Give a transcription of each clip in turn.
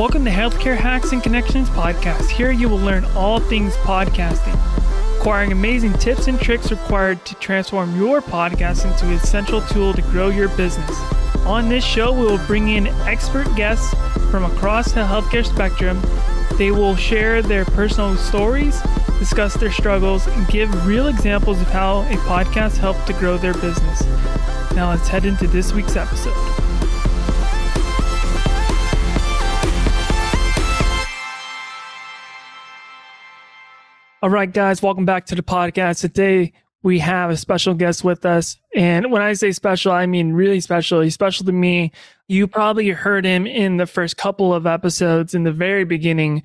Welcome to Healthcare Hacks and Connections podcast. Here you will learn all things podcasting, acquiring amazing tips and tricks required to transform your podcast into an essential tool to grow your business. On this show, we will bring in expert guests from across the healthcare spectrum. They will share their personal stories, discuss their struggles, and give real examples of how a podcast helped to grow their business. Now let's head into this week's episode. All right, guys, welcome back to the podcast. Today we have a special guest with us. And when I say special, I mean really special. He's special to me. You probably heard him in the first couple of episodes in the very beginning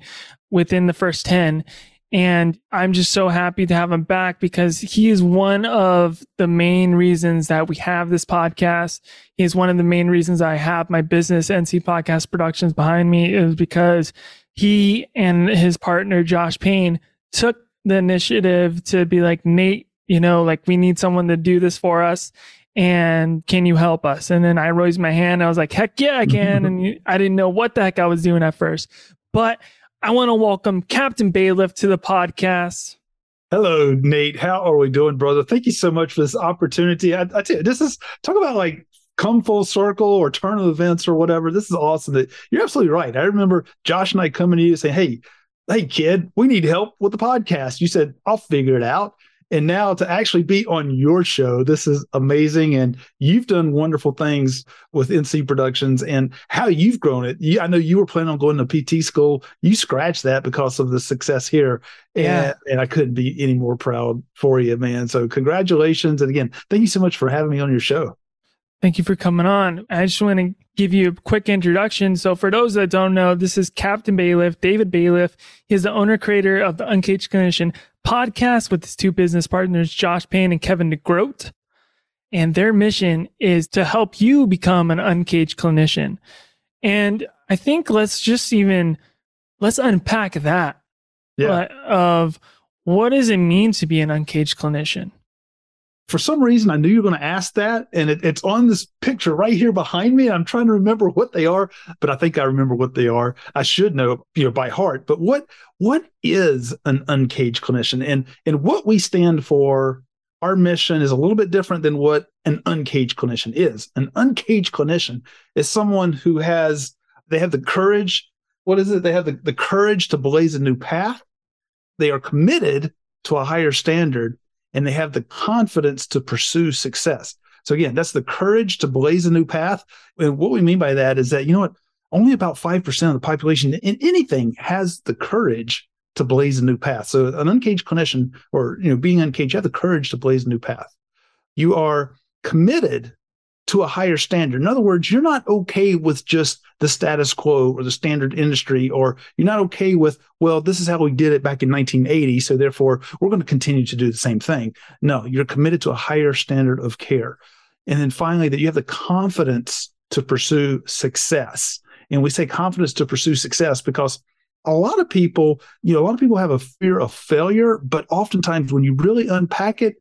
within the first 10. And I'm just so happy to have him back because he is one of the main reasons that we have this podcast. He is one of the main reasons I have my business, NC Podcast Productions, behind me, is because he and his partner, Josh Payne, took the initiative to be like, Nate, you know, like we need someone to do this for us. And can you help us? And then I raised my hand. I was like, heck yeah, I can. and I didn't know what the heck I was doing at first. But I want to welcome Captain Bailiff to the podcast. Hello, Nate. How are we doing, brother? Thank you so much for this opportunity. I, I tell you, this is talk about like come full circle or turn of events or whatever. This is awesome. That you're absolutely right. I remember Josh and I coming to you saying, "Hey, hey kid we need help with the podcast. You said i'll figure it out. And now to actually be on your show this is amazing. And you've done wonderful things with nc productions and how you've grown it. You, i know you were planning on going to pt school. You scratched that because of the success here. And, yeah. and i couldn't be any more proud for you man. So congratulations. And again thank you so much for having me on your show. Thank you for coming on. I just want to give you a quick introduction. So, for those that don't know, this is Captain Bailiff, David Bailiff. He's the owner creator of the Uncaged Clinician podcast with his two business partners, Josh Payne and Kevin DeGroat. And their mission is to help you become an uncaged clinician. And I think let's just even let's unpack that yeah. of what does it mean to be an uncaged clinician? For some reason, I knew you were going to ask that, and it, it's on this picture right here behind me. I'm trying to remember what they are, but I think I remember what they are. I should know, you know, by heart. But what what is an uncaged clinician, and and what we stand for? Our mission is a little bit different than what an uncaged clinician is. An uncaged clinician is someone who has they have the courage. What is it? They have the, the courage to blaze a new path. They are committed to a higher standard and they have the confidence to pursue success. So again, that's the courage to blaze a new path. And what we mean by that is that, you know what, only about 5% of the population in anything has the courage to blaze a new path. So an uncaged clinician or, you know, being uncaged, you have the courage to blaze a new path. You are committed to a higher standard. In other words, you're not okay with just the status quo or the standard industry, or you're not okay with, well, this is how we did it back in 1980. So therefore, we're going to continue to do the same thing. No, you're committed to a higher standard of care. And then finally, that you have the confidence to pursue success. And we say confidence to pursue success because a lot of people, you know, a lot of people have a fear of failure, but oftentimes when you really unpack it,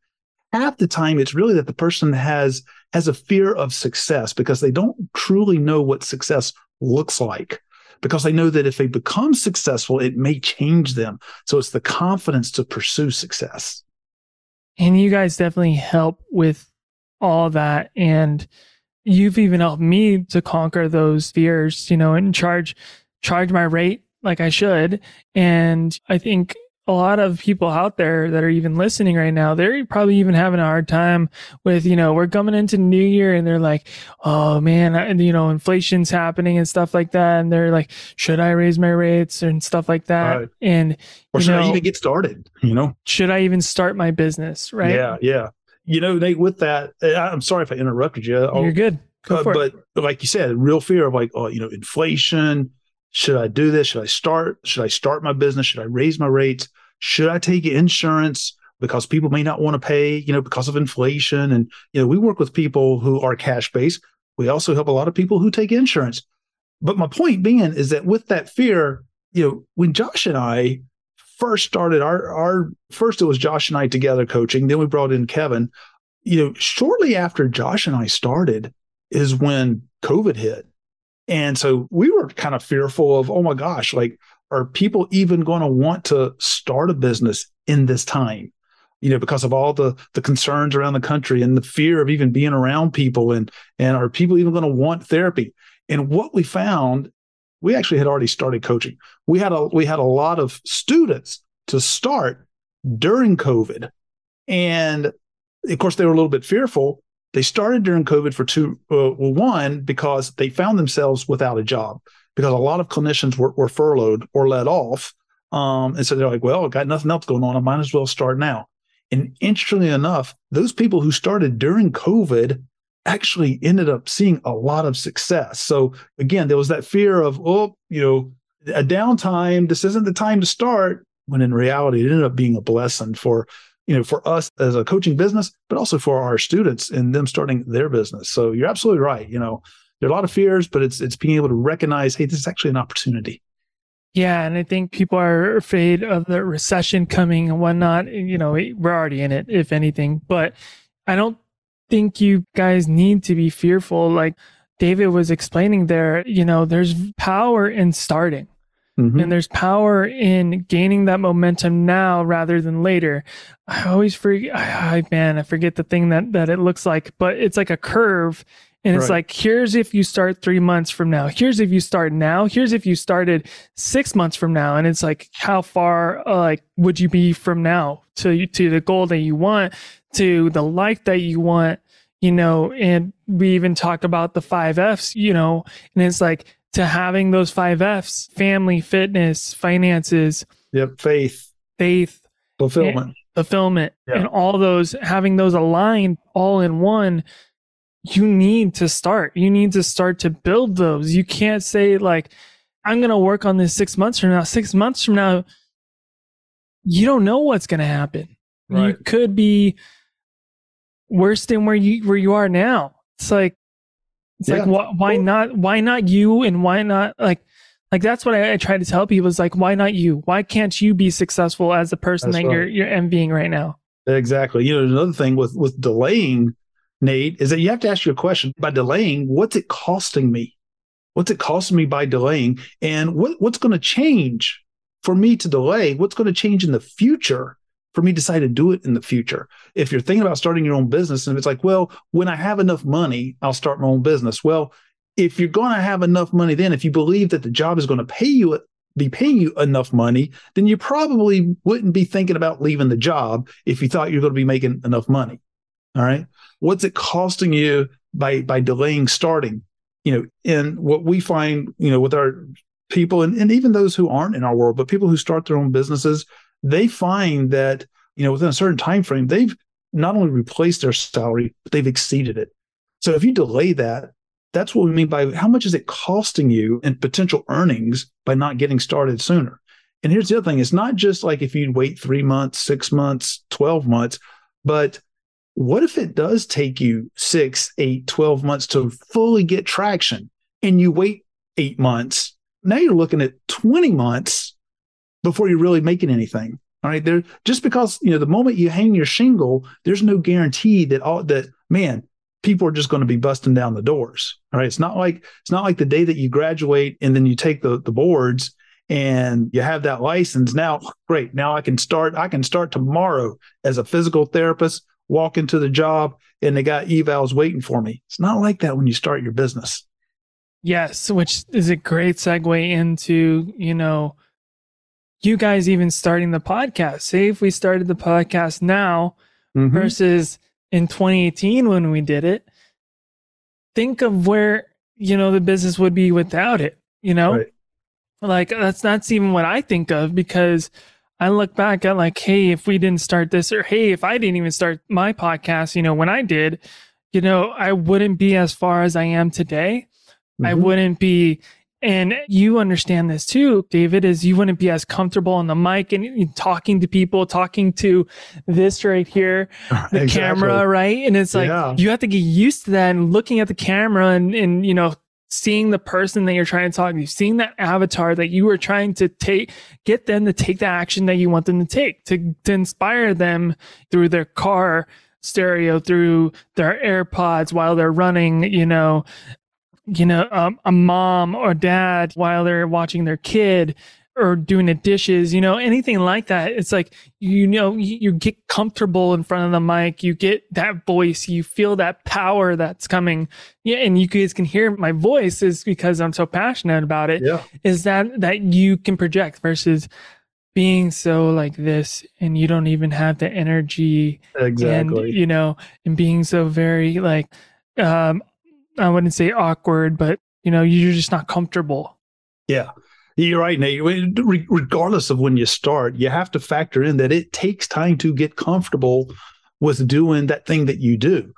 half the time it's really that the person has has a fear of success because they don't truly know what success looks like. Because they know that if they become successful it may change them. So it's the confidence to pursue success. And you guys definitely help with all that. And you've even helped me to conquer those fears you know and charge charge my rate like I should. And I think a lot of people out there that are even listening right now, they're probably even having a hard time with, you know, we're coming into New Year and they're like, oh man, I, you know, inflation's happening and stuff like that. And they're like, should I raise my rates and stuff like that? Right. And, or should know, I even get started? You know, should I even start my business? Right. Yeah. Yeah. You know, Nate, with that, I'm sorry if I interrupted you. I'll, You're good. Uh, but it. like you said, real fear of like, oh, you know, inflation, should I do this? Should I start? Should I start my business? Should I raise my rates? Should I take insurance? Because people may not want to pay, you know, because of inflation. And, you know, we work with people who are cash based. We also help a lot of people who take insurance. But my point being is that with that fear, you know, when Josh and I first started our our first it was Josh and I together coaching, then we brought in Kevin. You know, shortly after Josh and I started is when COVID hit And so we were kind of fearful of, oh my gosh, like, are people even going to want to start a business in this time? You know, because of all the the concerns around the country and the fear of even being around people, and and are people even going to want therapy? And what we found, we actually had already started coaching. We had a we had a lot of students to start during COVID, and of course they were a little bit fearful they started during COVID for two, uh, well, one, because they found themselves without a job because a lot of clinicians were, were furloughed or let off. Um, and so they're like, well, I got nothing else going on. I might as well start now. And interestingly enough, those people who started during COVID actually ended up seeing a lot of success. So again, there was that fear of, oh, you know, a downtime. This isn't the time to start. When in reality, it ended up being a blessing for you know, for us as a coaching business, but also for our students and them starting their business. So you're absolutely right. You know, there are a lot of fears, but it's it's being able to recognize, hey, this is actually an opportunity. Yeah, and I think people are afraid of the recession coming and whatnot. You know, we're already in it, if anything. But I don't think you guys need to be fearful. Like David was explaining there, you know, there's power in starting. Mm-hmm. And there's power in gaining that momentum now rather than later. I always forget, I, man, I forget the thing that, that it looks like, but it's like a curve. And it's right. like, here's if you start three months from now. Here's if you start now. Here's if you started six months from now. And it's like, how far, uh, like, would you be from now to, to the goal that you want, to the life that you want, you know? And we even talked about the five F's, you know, and it's like, to having those five F's family, fitness, finances. Yep. Faith. Faith. Fulfillment. Fulfillment. Yeah. And all those, having those aligned all in one, you need to start. You need to start to build those. You can't say, like, I'm going to work on this six months from now. Six months from now, you don't know what's going to happen. Right. You could be worse than where you where you are now. It's like it's yeah. like wh- why not? Why not you? And why not like? Like that's what I, I, try to tell people is like, why not you? Why can't you be successful as the person that's that right. you're you're envying right now? Exactly. You know, another thing with with delaying, Nate, is that you have to ask your question by delaying. What's it costing me? What's it costing me by delaying? And what what's going to change for me to delay? What's going to change in the future for me to decide to do it in the future. If you're thinking about starting your own business and it's like, well, when I have enough money, I'll start my own business. Well, if you're going to have enough money, then if you believe that the job is going to pay you, be paying you enough money, then you probably wouldn't be thinking about leaving the job if you thought you're going to be making enough money. All right. What's it costing you by by delaying starting? You know, and what we find, you know, with our people and, and even those who aren't in our world, but people who start their own businesses, they find that you know within a certain time frame they've not only replaced their salary but they've exceeded it. So if you delay that that's what we mean by how much is it costing you in potential earnings by not getting started sooner? And here's the other thing. It's not just like if you wait three months six months 12 months but what if it does take you six eight 12 months to fully get traction and you wait eight months? Now you're looking at 20 months before you're really making anything. All right. There just because, you know, the moment you hang your shingle, there's no guarantee that all that man, people are just going to be busting down the doors. All right. It's not like it's not like the day that you graduate and then you take the the boards and you have that license. Now, great. Now I can start, I can start tomorrow as a physical therapist, walk into the job and they got evals waiting for me. It's not like that when you start your business. Yes, which is a great segue into, you know, you guys even starting the podcast. Say if we started the podcast now mm-hmm. versus in 2018 when we did it, think of where, you know, the business would be without it, you know? Right. Like that's that's even what I think of because I look back at like, hey, if we didn't start this, or hey, if I didn't even start my podcast, you know, when I did, you know, I wouldn't be as far as I am today. Mm-hmm. I wouldn't be and you understand this too, David, is you wouldn't be as comfortable on the mic and talking to people, talking to this right here, the exactly. camera, right? And it's like yeah. you have to get used to that and looking at the camera and, and you know, seeing the person that you're trying to talk to, seeing that avatar that you are trying to take, get them to take the action that you want them to take, to, to inspire them through their car stereo, through their AirPods while they're running, you know, you know, um, a mom or dad while they're watching their kid or doing the dishes, you know, anything like that. It's like, you know, you, you, get comfortable in front of the mic, you get that voice, you feel that power that's coming. Yeah. And you guys can hear my voice is because I'm so passionate about it. Yeah. Is that, that you can project versus being so like this and you don't even have the energy. Exactly. And, you know, and being so very like, um, I wouldn't say awkward, but you know, you're just not comfortable. Yeah. You're right, Nate. Regardless of when you start, you have to factor in that it takes time to get comfortable with doing that thing that you do.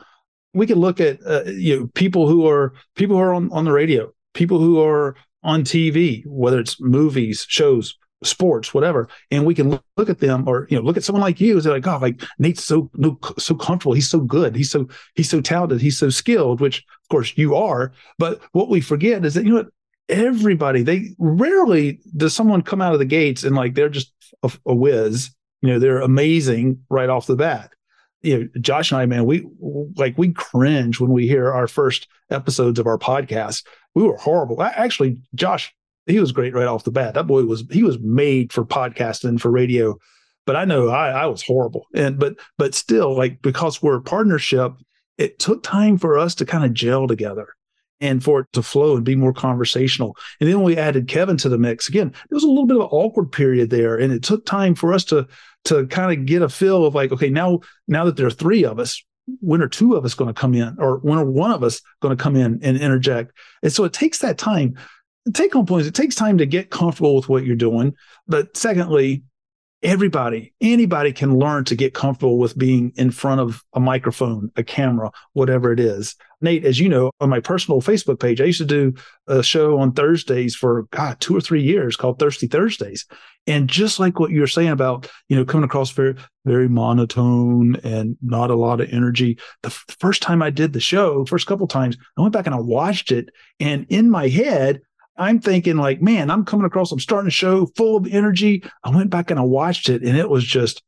We can look at uh, you know people who are people who are on, on the radio, people who are on TV, whether it's movies, shows, sports, whatever, and we can look at them or you know look at someone like you and say like, oh, like Nate's so so comfortable, he's so good, he's so he's so talented, he's so skilled, which of course you are. But what we forget is that you know what everybody they rarely does someone come out of the gates and like they're just a, a whiz. You know they're amazing right off the bat. You know josh and i man we like we cringe when we hear our first episodes of our podcast. We were horrible. Actually josh he was great right off the bat that boy was he was made for podcasting for radio but i know i, I was horrible and but but still like because we're a partnership it took time for us to kind of gel together and for it to flow and be more conversational. And then we added Kevin to the mix. Again, there was a little bit of an awkward period there, and it took time for us to to kind of get a feel of like, okay, now now that there are three of us, when are two of us going to come in, or when are one of us going to come in and interject? And so it takes that time. Take home points. It takes time to get comfortable with what you're doing. But secondly, everybody, anybody can learn to get comfortable with being in front of a microphone, a camera, whatever it is. Nate, as you know, on my personal Facebook page, I used to do a show on Thursdays for God, two or three years called Thirsty Thursdays. And just like what you're saying about, you know, coming across very, very monotone and not a lot of energy. The f- first time I did the show, first couple times, I went back and I watched it. And in my head, I'm thinking like, man, I'm coming across, I'm starting a show full of energy. I went back and I watched it and it was just,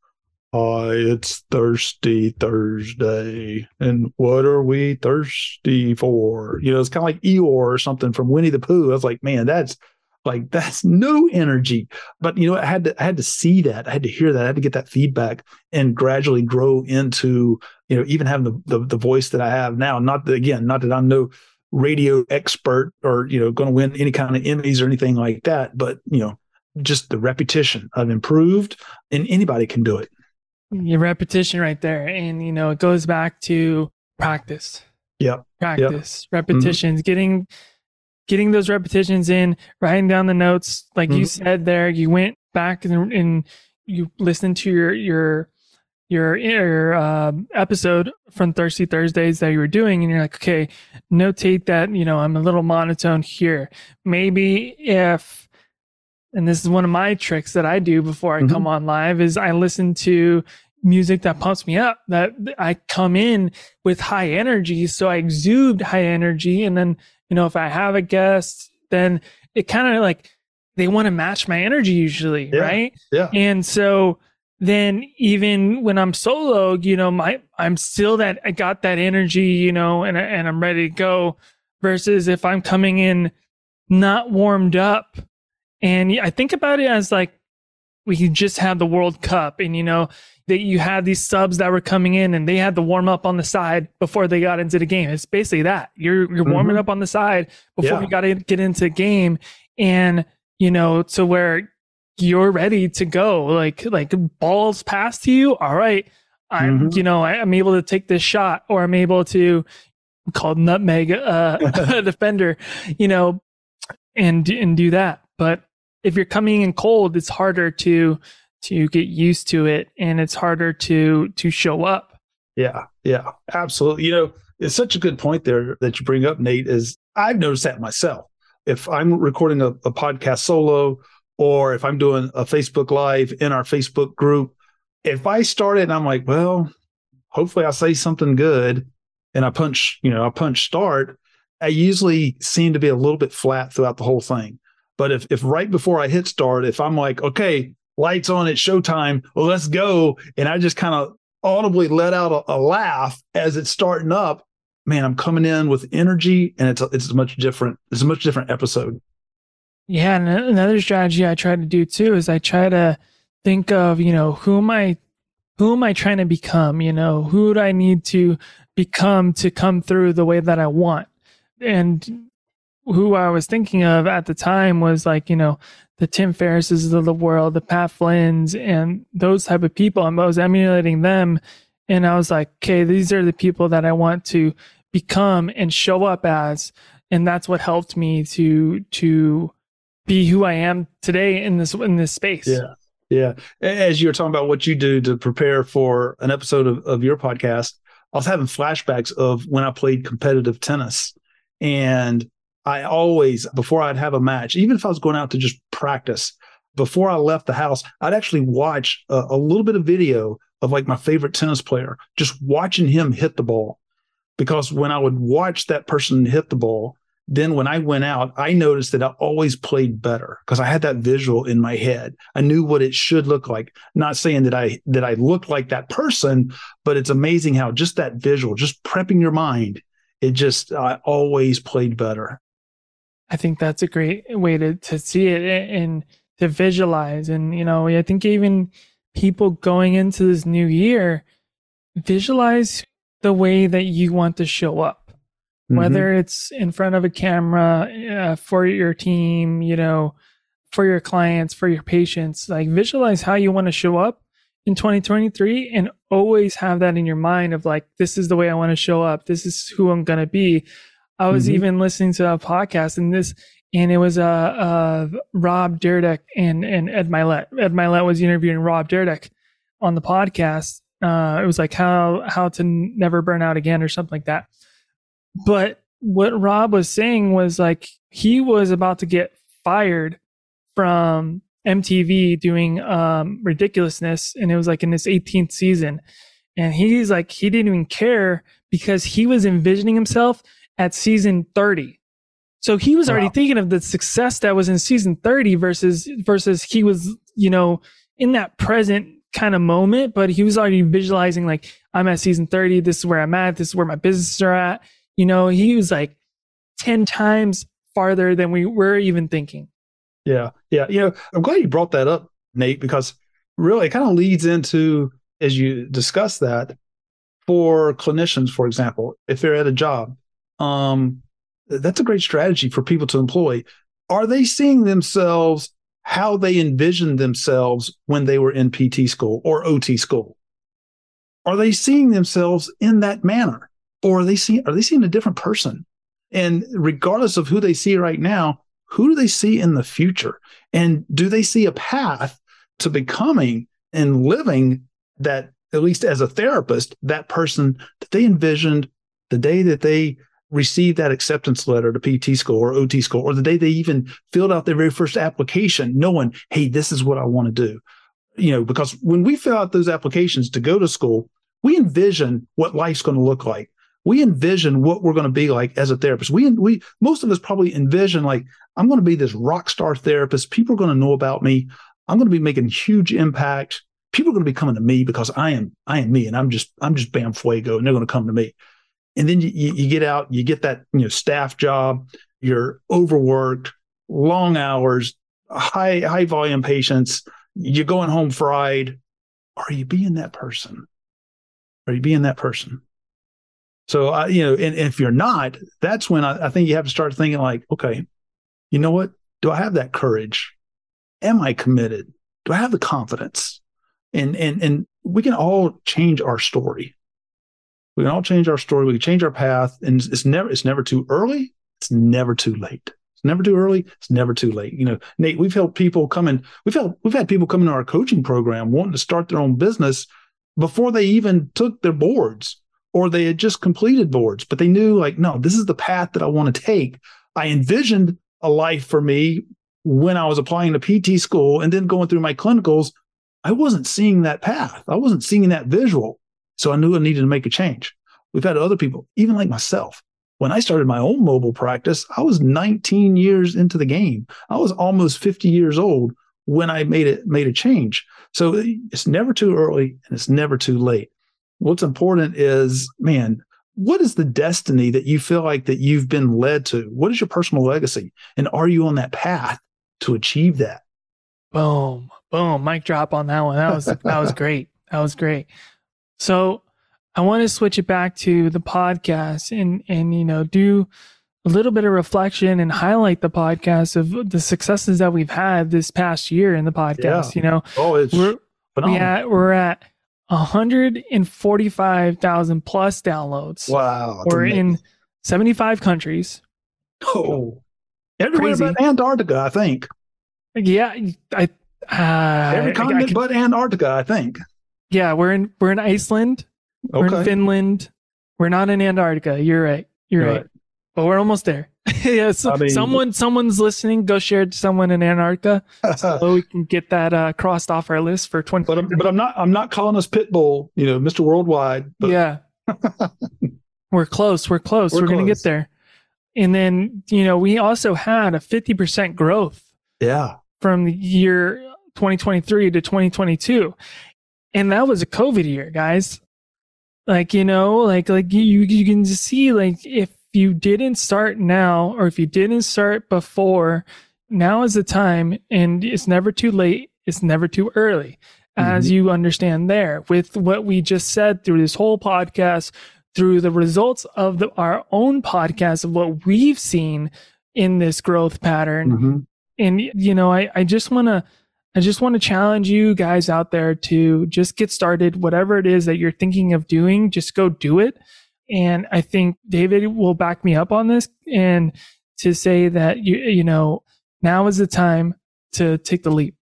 hi, it's thirsty Thursday. And what are we thirsty for? You know, it's kind of like Eeyore or something from Winnie the Pooh. I was like, man, that's like that's no energy. But you know, I had to I had to see that. I had to hear that. I had to get that feedback and gradually grow into, you know, even having the the, the voice that I have now. Not that again, not that I'm no radio expert or you know going to win any kind of Emmys or anything like that, but you know just the repetition. I've improved, and anybody can do it. Your repetition right there, and you know it goes back to practice. Yeah, Practice, yep. repetitions, mm-hmm. getting getting those repetitions in, writing down the notes, like mm-hmm. you said there. You went back and, and you listened to your your your your uh, episode from Thirsty Thursdays that you were doing, and you're like, okay, notate that you know I'm a little monotone here. Maybe if, and this is one of my tricks that I do before I mm-hmm. come on live is I listen to music that pumps me up. That I come in with high energy, so I exude high energy, and then you know if I have a guest, then it kind of like they want to match my energy usually, yeah. right? Yeah, and so then even when I'm solo, you know, my I'm still that I got that energy, you know, and and I'm ready to go. Versus if I'm coming in not warmed up, and I think about it as like we just had the World Cup, and you know that you had these subs that were coming in, and they had to warm up on the side before they got into the game. It's basically that you're you're warming mm-hmm. up on the side before yeah. you got to get into the game, and you know, to where you're ready to go. Like like balls pass to you. All right. I'm mm-hmm. you know, I, am able to take this shot or I'm able to called nutmeg uh, a defender, you know, and and do that. But if you're coming in cold, it's harder to to get used to it and it's harder to to show up. Yeah. Yeah. Absolutely. You know, it's such a good point there that you bring up, Nate, is I've noticed that myself. If I'm recording a, a podcast solo or if I'm doing a Facebook Live in our Facebook group, if I start it and I'm like, well, hopefully I say something good and I punch, you know, I punch start, I usually seem to be a little bit flat throughout the whole thing. But if if right before I hit start, if I'm like, okay, lights on, it's showtime, well, let's go, and I just kind of audibly let out a, a laugh as it's starting up, man, I'm coming in with energy and it's it's a much different, it's a much different episode. Yeah. And another strategy I try to do too is I try to think of, you know, who am I, who am I trying to become? You know, who do I need to become to come through the way that I want? And who I was thinking of at the time was like, you know, the Tim Ferrisses of the world, the Pat Flynn's, and those type of people. And I was emulating them. And I was like, okay, these are the people that I want to become and show up as. And that's what helped me to to be who I am today in this in this space. Yeah. Yeah. As you were talking about what you do to prepare for an episode of, of your podcast, I was having flashbacks of when I played competitive tennis. And I always, before I'd have a match, even if I was going out to just practice, before I left the house, I'd actually watch a, a little bit of video of like my favorite tennis player, just watching him hit the ball. Because when I would watch that person hit the ball, then when I went out, I noticed that I always played better because I had that visual in my head. I knew what it should look like. Not saying that I that I looked like that person, but it's amazing how just that visual, just prepping your mind, it just I always played better. I think that's a great way to to see it and to visualize. And you know, I think even people going into this new year, visualize the way that you want to show up mm-hmm. whether it's in front of a camera uh, for your team, you know, for your clients, for your patients. Like visualize how you want to show up in 2023 and always have that in your mind of like, this is the way I want to show up. This is who I'm going to be. I was mm-hmm. even listening to a podcast and this, and it was uh, uh, Rob Dyrdek and, and Ed Mylett. Ed Mylett was interviewing Rob Dyrdek on the podcast. Uh, it was like how how to never burn out again or something like that. But what Rob was saying was like he was about to get fired from MTV doing um, ridiculousness, and it was like in this 18th season. And he's like, he didn't even care because he was envisioning himself at season 30. So he was already wow. thinking of the success that was in season 30 versus versus he was, you know, in that present kind of moment, but he was already visualizing like I'm at season 30, this is where I'm at, this is where my businesses are at. You know, he was like 10 times farther than we were even thinking. Yeah. Yeah. You know, I'm glad you brought that up, Nate, because really it kind of leads into, as you discuss that, for clinicians, for example, if they're at a job, um, that's a great strategy for people to employ. Are they seeing themselves how they envisioned themselves when they were in PT school or OT school? Are they seeing themselves in that manner? Or are they seeing are they seeing a different person? And regardless of who they see right now, who do they see in the future? And do they see a path to becoming and living that, at least as a therapist, that person that they envisioned the day that they received that acceptance letter to PT school or OT school, or the day they even filled out their very first application, knowing, hey, this is what I want to do. You know, because when we fill out those applications to go to school, we envision what life's going to look like we envision what we're going to be like as a therapist. We we most of us probably envision like I'm going to be this rock star therapist. People are going to know about me. I'm going to be making huge impact. People are going to be coming to me because I am I am me, and I'm just I'm just Bam Fuego, and they're going to come to me. And then you, you get out, you get that you know staff job. You're overworked, long hours, high high volume patients. You're going home fried. Are you being that person? Are you being that person? So, I, you know, and, and, if you're not, that's when I, I think you have to start thinking like, okay, you know what? Do I have that courage? Am I committed? Do I have the confidence? And and and we can all change our story. We can all change our story. We can change our path, and it's, never it's never too early. It's never too late. It's never too early. It's never too late. You know, Nate, we've helped people come in. We've helped, we've had people come into our coaching program wanting to start their own business before they even took their boards or they had just completed boards, but they knew like, no, this is the path that I want to take. I envisioned a life for me when I was applying to PT school and then going through my clinicals. I wasn't seeing that path. I wasn't seeing that visual. So I knew I needed to make a change. We've had other people, even like myself. When I started my own mobile practice, I was 19 years into the game. I was almost 50 years old when I made it made a change. So it's never too early and it's never too late what's important is, man, what is the destiny that you feel like that you've been led to? What is your personal legacy? And are you on that path to achieve that? Boom, boom, mic drop on that one. That was that was great. That was great. So I want to switch it back to the podcast and and you know do a little bit of reflection and highlight the podcast of the successes that we've had this past year in the podcast. Yeah. You know, Oh, it's we're we phenomenal. at, we're at 145,000 plus downloads. wow. We're amazing. in 75 countries. oh, everywhere Crazy. but Antarctica, I think. Yeah, I uh, Every I- I continent could- but Antarctica, I think. yeah, we're in we're in Iceland, we're in Finland. We're not in Antarctica. You're right. You're You're right. But we're almost there. yeah, so I mean- someone someone's listening. Go share it to someone in Antarctica so we can get that uh, crossed off our list for 20. but I'm, but I'm not I'm not calling us Pitbull, you know, Mr. Worldwide. But yeah. we're close. We're close. We're, We're going to get there. And then, you know, we also had a 50% growth yeah, from the year 2023 to 2022. And that was a COVID year, guys. Like, you know, like like you you can just see like if you didn't start now or if you didn't start before, now is the time and it's never too late, it's never too early. As you understand there with what we just said through this whole podcast, through the results of the, our own podcast of what we've seen in this growth pattern Mhm. and you know i, I just want to i just want to challenge you guys out there to just get started whatever it is that you're thinking of doing just go do it and i think david will back me up on this and to say that you you know now is the time to take the leap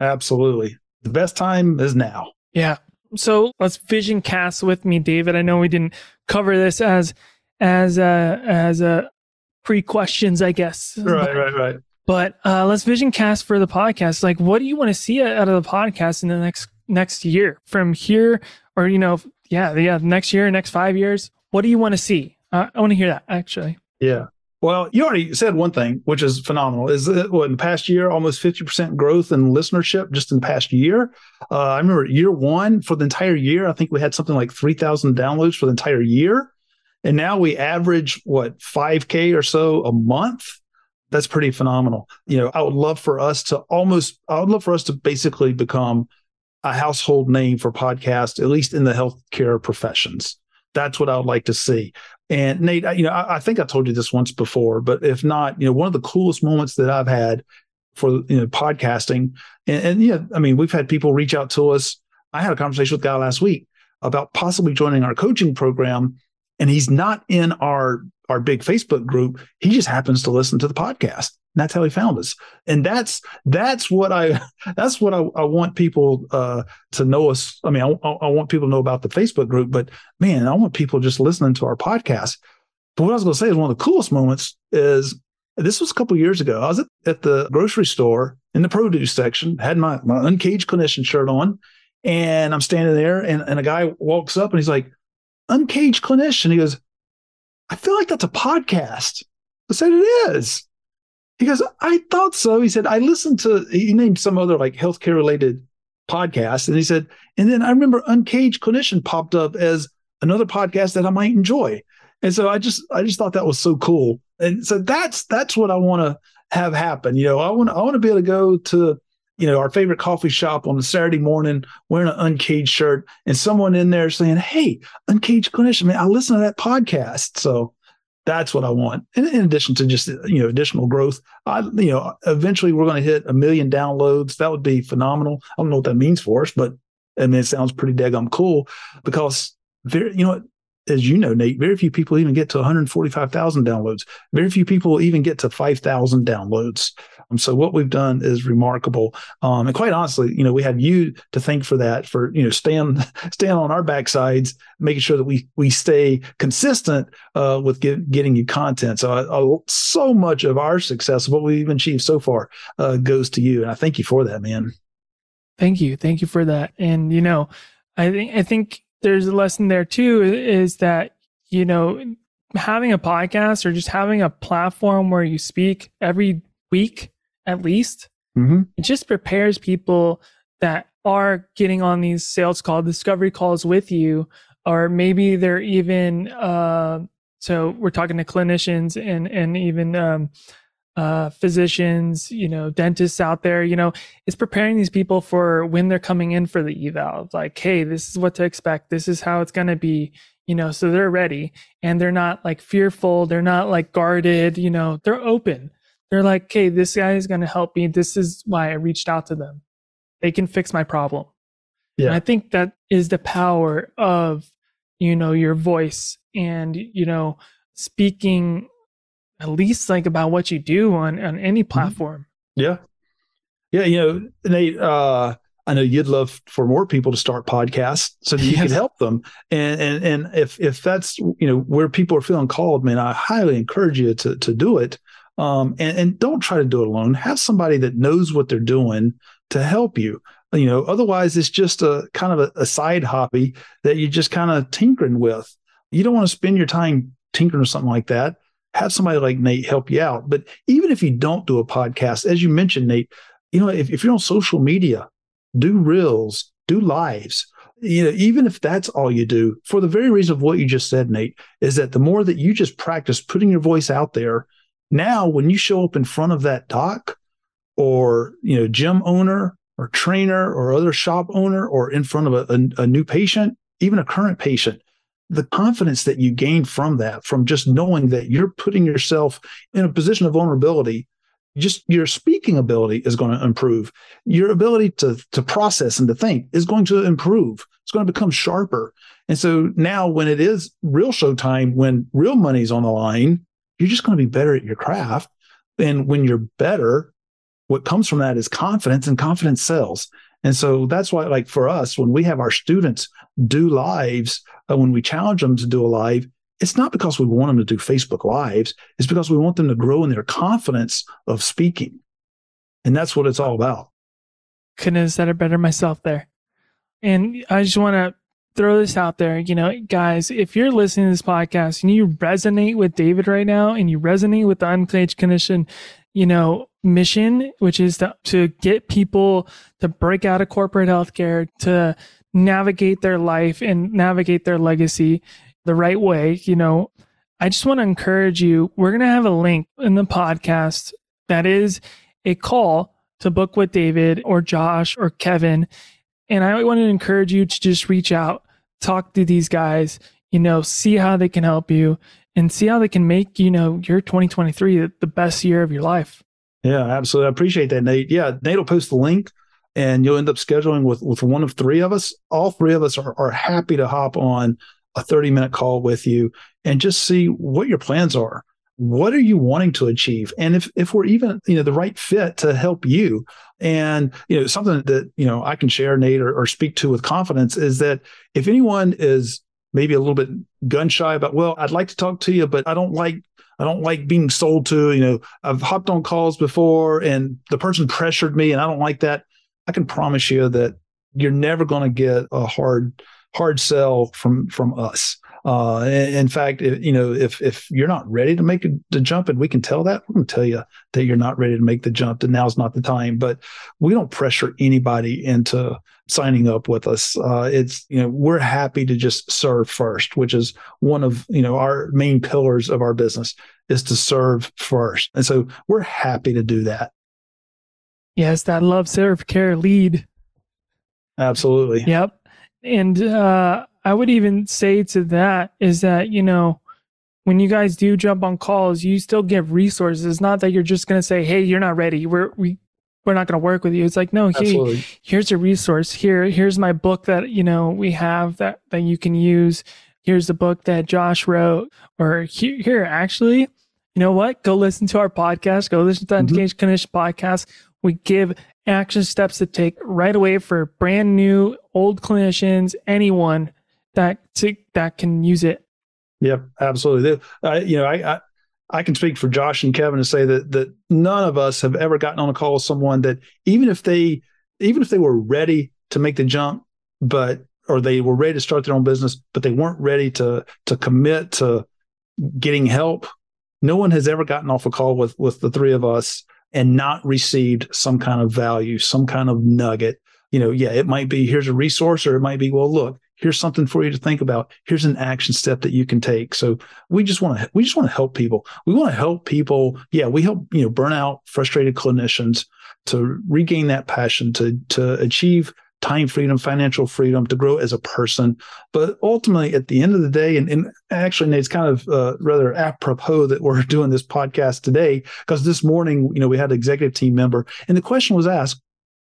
absolutely. The best time is now. yeah so let's vision cast with me david i know we didn't cover this as as uh as uh pre questions i guess Right, right, right. But uh, let's vision cast for the podcast. Like, what do you want to see out of the podcast in the next next year from here, or you know, yeah, yeah, next year, next five years? What do you want to see? Uh, I want to hear that actually. Yeah. Well, you already said one thing, which is phenomenal. Is that what in the past year, almost 50% growth in listenership just in the past year? Uh, I remember year one for the entire year, I think we had something like 3,000 downloads for the entire year. And now we average what, 5K or so a month? That's pretty phenomenal. You know, I would love for us to almost, I would love for us to basically become a household name for podcasts, at least in the healthcare professions. That's what I would like to see. And Nate, you know, I, I think I told you this once before, but if not, you know, one of the coolest moments that I've had for you know podcasting, and, and yeah, I mean, we've had people reach out to us. I had a conversation with a guy last week about possibly joining our coaching program, and he's not in our our big Facebook group. He just happens to listen to the podcast. And that's how he found us. And that's that's what I that's what I, I want people uh, to know us. I mean, I, I want people to know about the Facebook group, but man, I want people just listening to our podcast. But what I was going to say is one of the coolest moments is this was a couple years ago. I was at, at the grocery store in the produce section, had my, my uncaged clinician shirt on, and I'm standing there, and, and a guy walks up and he's like, Uncaged clinician. He goes, I feel like that's a podcast. I said, It is. He goes, I thought so. He said, I listened to, he named some other like healthcare related podcast. And he said, and then I remember Uncaged Clinician popped up as another podcast that I might enjoy. And so I just, I just thought that was so cool. And so that's, that's what I want to have happen. You know, I want, I want to be able to go to, you know, our favorite coffee shop on a Saturday morning wearing an Uncaged shirt and someone in there saying, Hey, Uncaged Clinician, man, I listen to that podcast. So that's what I want. In, in addition to just, you know, additional growth, I, you know, eventually we're going to hit a million downloads. That would be phenomenal. I don't know what that means for us, but I mean, it sounds pretty daggum cool because very, you know, as you know, Nate, very few people even get to 145,000 downloads. Very few people even get to 5,000 downloads. Um, so what we've done is remarkable. Um, and quite honestly, you know, we have you to thank for that, for, you know, staying, staying on our backsides, making sure that we, we stay consistent uh, with get, getting you content. So uh, so much of our success, what we've achieved so far uh, goes to you. And I thank you for that, man. Thank you. Thank you for that. And you know, I think I think there's a lesson there too is that, you know, having a podcast or just having a platform where you speak every week at least, mm-hmm. it just prepares people that are getting on these sales call discovery calls with you or maybe they're even uh, so we're talking to clinicians and and even um, uh, physicians, you know, dentists out there, you know, it's preparing these people for when they're coming in for the eval. Like, hey, this is what to expect. This is how it's going to be, you know, so they're ready and they're not like fearful. They're not like guarded, you know, they're open. They're like, hey, this guy is going to help me. This is why I reached out to them. They can fix my problem. Yeah. And I think that is the power of, you know, your voice and, you know, speaking at least like about what you do on on any mm-hmm. platform. Yeah. Yeah, you know, Nate, uh I know you'd love for more people to start podcasts so that you yes. can help them. And and and if if that's you know where people are feeling called, man, I highly encourage you to to do it. Um, and, and don't try to do it alone. Have somebody that knows what they're doing to help you. You know, otherwise it's just a kind of a, a side hobby that you're just kind of tinkering with. You don't want to spend your time tinkering or something like that have somebody like Nate help you out. But even if you don't do a podcast, as you mentioned, Nate, you know, if, if you're on social media, do reels, do lives. You know, even if that's all you do, for the very reason of what you just said, Nate, is that the more that you just practice putting your voice out there, now when you show up in front of that doc or you know gym owner or trainer or other shop owner or in front of a, a, a new patient, even a current patient, the confidence that you gain from that, from just knowing that you're putting yourself in a position of vulnerability, just your speaking ability is going to improve. Your ability to, to process and to think is going to improve. It's going to become sharper. And so now, when it is real showtime, when real money's on the line, you're just going to be better at your craft. And when you're better, what comes from that is confidence, and confidence sells. And so that's why, like for us, when we have our students do lives, uh, when we challenge them to do a live, it's not because we want them to do Facebook lives. It's because we want them to grow in their confidence of speaking. And that's what it's all about. Couldn't have said it better myself there. And I just want to throw this out there. You know, guys, if you're listening to this podcast and you resonate with David right now and you resonate with the uncaged condition, you know, mission, which is to, to get people to break out of corporate healthcare, to navigate their life and navigate their legacy the right way, you know, I just want to encourage you. We're going to have a link in the podcast that is a call to book with David or Josh or Kevin. And I want to encourage you to just reach out, talk to these guys, you know, see how they can help you and see how they can make, you know, your 2023 the best year of your life. Yeah, absolutely. I appreciate that, Nate. Yeah, Nate will post the link and you'll end up scheduling with, with one of three of us. All three of us are, are happy to hop on a 30 minute call with you and just see what your plans are. What are you wanting to achieve? And if, if we're even, you know, the right fit to help you and, you know, something that, you know, I can share, Nate, or, or speak to with confidence is that if anyone is maybe a little bit gun shy about, well, I'd like to talk to you, but I don't like I don't like being sold to. You know, I've hopped on calls before and the person pressured me and I don't like that. I can promise you that you're never going to get a hard hard sell from from us. Uh, in fact, if, you know, if if you're not ready to make the jump, and we can tell that, we're going to tell you that you're not ready to make the jump, and now's not the time. But we don't pressure anybody into signing up with us. Uh, it's you know we're happy to just serve first, which is one of you know our main pillars of our business is to serve first, and so we're happy to do that. Yes, that love, serve, care, lead. Absolutely. Yep. And uh, I would even say to that is that, you know, when you guys do jump on calls, you still give resources. It's not that you're just going to say, "Hey, you're not ready. We're we we're not going to work with you." It's like, "No, hey, here's a resource. Here here's my book that, you know, we have that that you can use. Here's the book that Josh wrote or here, here actually, you know what? Go listen to our podcast. Go listen to the mm-hmm. Podcast. We give action steps to take right away for brand new, old clinicians, anyone that that can use it. Yep, absolutely. I, you know, I, I I can speak for Josh and Kevin to say that that none of us have ever gotten on a call with someone that even if they even if they were ready to make the jump, but or they were ready to start their own business, but they weren't ready to to commit to getting help. No one has ever gotten off a call with with the three of us and not received some kind of value, some kind of nugget. You know, yeah, it might be here's a resource, or it might be, well, look, here's something for you to think about. Here's an action step that you can take. So we just want to we just want to help people. We want to help people yeah we help you know burnout frustrated clinicians to regain that passion to to achieve time freedom financial freedom to grow as a person. But ultimately at the end of the day and, and actually it's kind of uh, rather apropos that we're doing this podcast today because this morning you know we had an executive team member and the question was asked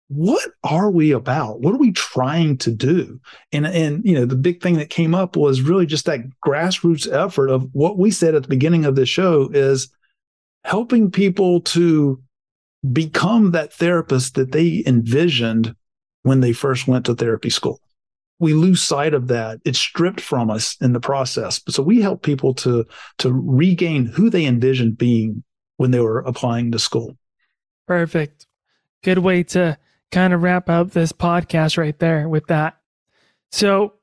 what are we about? What are we trying to do? And and you know, the big thing that came up was really just that grassroots effort of what we said at the beginning of the show is helping people to become that therapist that they envisioned when they first went to therapy school. We lose sight of that. It's stripped from us in the process. So we help people to to regain who they envisioned being when they were applying to school. Perfect. Good way to kind of wrap up this podcast right there with that. So,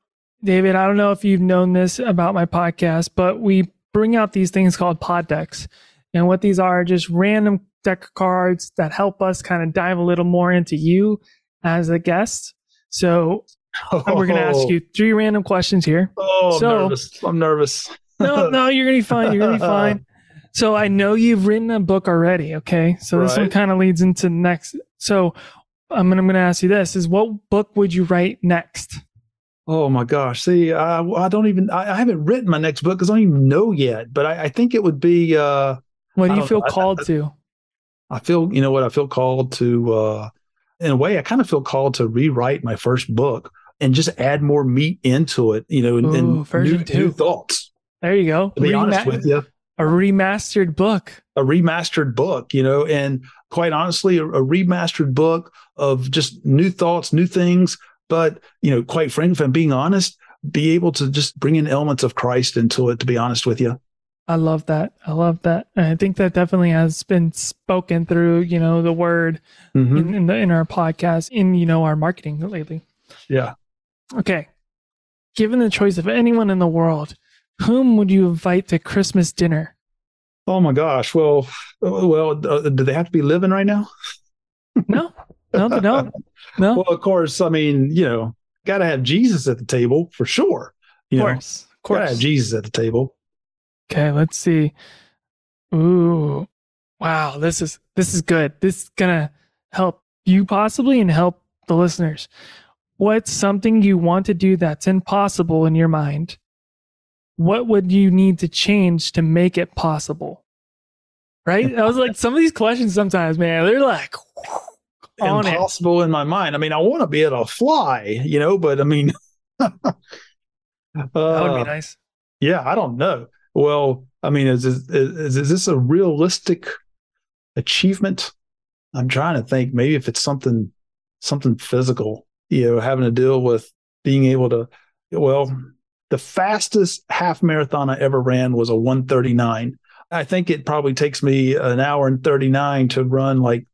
David, I don't know if you've known this about my podcast, but we bring out these things called pod decks. And what these are just random deck cards that help us kind of dive a little more into you as a guest. So oh. we're going to ask you oh. three random questions here. Oh, so, I'm nervous. I'm nervous. no, no, you're going to be fine. You're going to be fine. So I know you've written a book already. Okay. So right. this one kind of leads into next. So I'm, I'm going to ask you this: Is what book would you write next? Oh my gosh! See, I, I don't even I, I haven't written my next book because I don't even know yet. But I, I think it would be. Uh, what do you feel know, called to? I feel you know what I feel called to. Uh, in a way, I kind of feel called to rewrite my first book and just add more meat into it. You know, and, Ooh, and new, new, thoughts. There you go. To be honest with you, a remastered book. A remastered book. You know, and quite honestly, a, a remastered book of just new thoughts, new things. But, you know, quite frankly, if I'm being honest, be able to just bring in elements of Christ into it, to be honest with you. I love that. I love that. And I think that definitely has been spoken through, you know, the word mm-hmm. in, in, the in our podcast, in you know our marketing lately. Yeah. Okay. Given the choice of anyone in the world, whom would you invite to Christmas dinner? Oh my gosh. Well, well, uh, do they have to be living right now? no, no, they don't. No. Well, of course. I mean, you know, got to have Jesus at the table for sure. You of course, know, of course. Got to have Jesus at the table. Okay, let's see. Ooh, wow. This is this is good. This is gonna help you possibly and help the listeners. What's something you want to do that's impossible in your mind? What would you need to change to make it possible? Right? I was like, some of these questions sometimes, man, they're like impossible it. in my mind. I mean, I want to be able to fly, you know, but I mean, uh, that would be nice. Yeah, I don't know. Well, I mean, is, is, is, is this a realistic achievement? I'm trying to think maybe if it's something something physical, you know, having to deal with being able to well, the fastest half marathon I ever ran was a 139. I think it probably takes me an hour and 39 to run like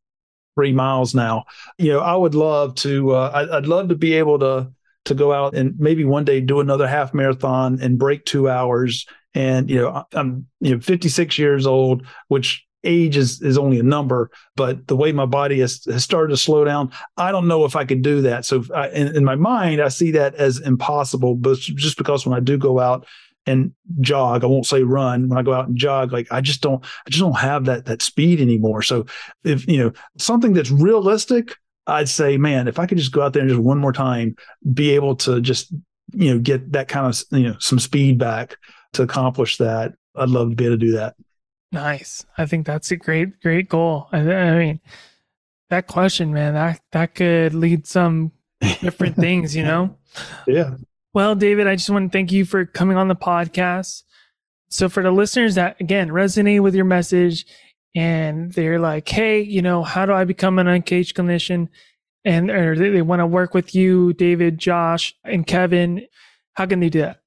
three miles now. You know, I would love to, uh, I'd, love to be able to, to go out and maybe one day do another half marathon and break two hours. And, you know, I'm, you know, 56 years old, which age is, is only a number, but the way my body has, has started to slow down, I don't know if I could do that. So I, in, in my mind, I see that as impossible, but just because when I do go out and jog, I won't say run. When I go out and jog, like I just don't, I just don't have that that speed anymore. So if you know something that's realistic, I'd say, man, if I could just go out there and just one more time, be able to just you know get that kind of you know some speed back to accomplish that, I'd love to be able to do that. Nice. I think that's a great, great goal. I, I mean, that question, man, that that could lead some different things, you know. Yeah. Well, David, I just want to thank you for coming on the podcast. So, for the listeners that again resonate with your message, and they're like, "Hey, you know, how do I become an uncaged clinician?" and or they, they want to work with you, David, Josh, and Kevin, how can they do that?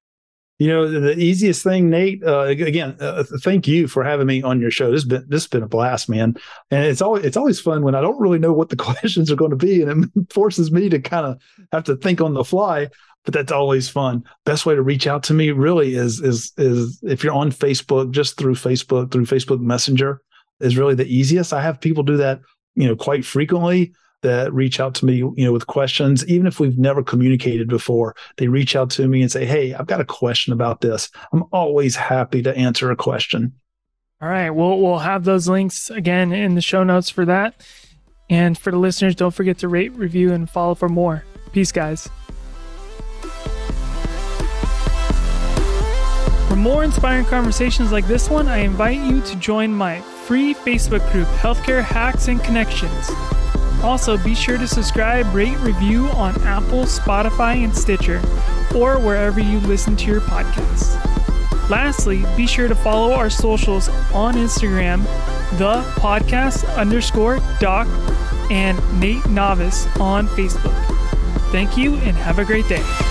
You know, the easiest thing, Nate. Uh, again, uh, thank you for having me on your show. This has been this has been a blast, man. And it's always it's always fun when I don't really know what the questions are going to be, and it forces me to kind of have to think on the fly. But that's always fun. Best way to reach out to me really is is is if you're on Facebook, just through Facebook, through Facebook Messenger is really the easiest. I have people do that, you know, quite frequently. That reach out to me, you know, with questions, even if we've never communicated before. They reach out to me and say, "Hey, I've got a question about this." I'm always happy to answer a question. All right, we'll we'll have those links again in the show notes for that. And for the listeners, don't forget to rate, review, and follow for more. Peace, guys. For more inspiring conversations like this one, I invite you to join my free Facebook group, Healthcare Hacks and Connections. Also, be sure to subscribe, rate, review on Apple, Spotify, and Stitcher, or wherever you listen to your podcasts. Lastly, be sure to follow our socials on Instagram, the podcast underscore doc, and Nate Novice on Facebook. Thank you and have a great day.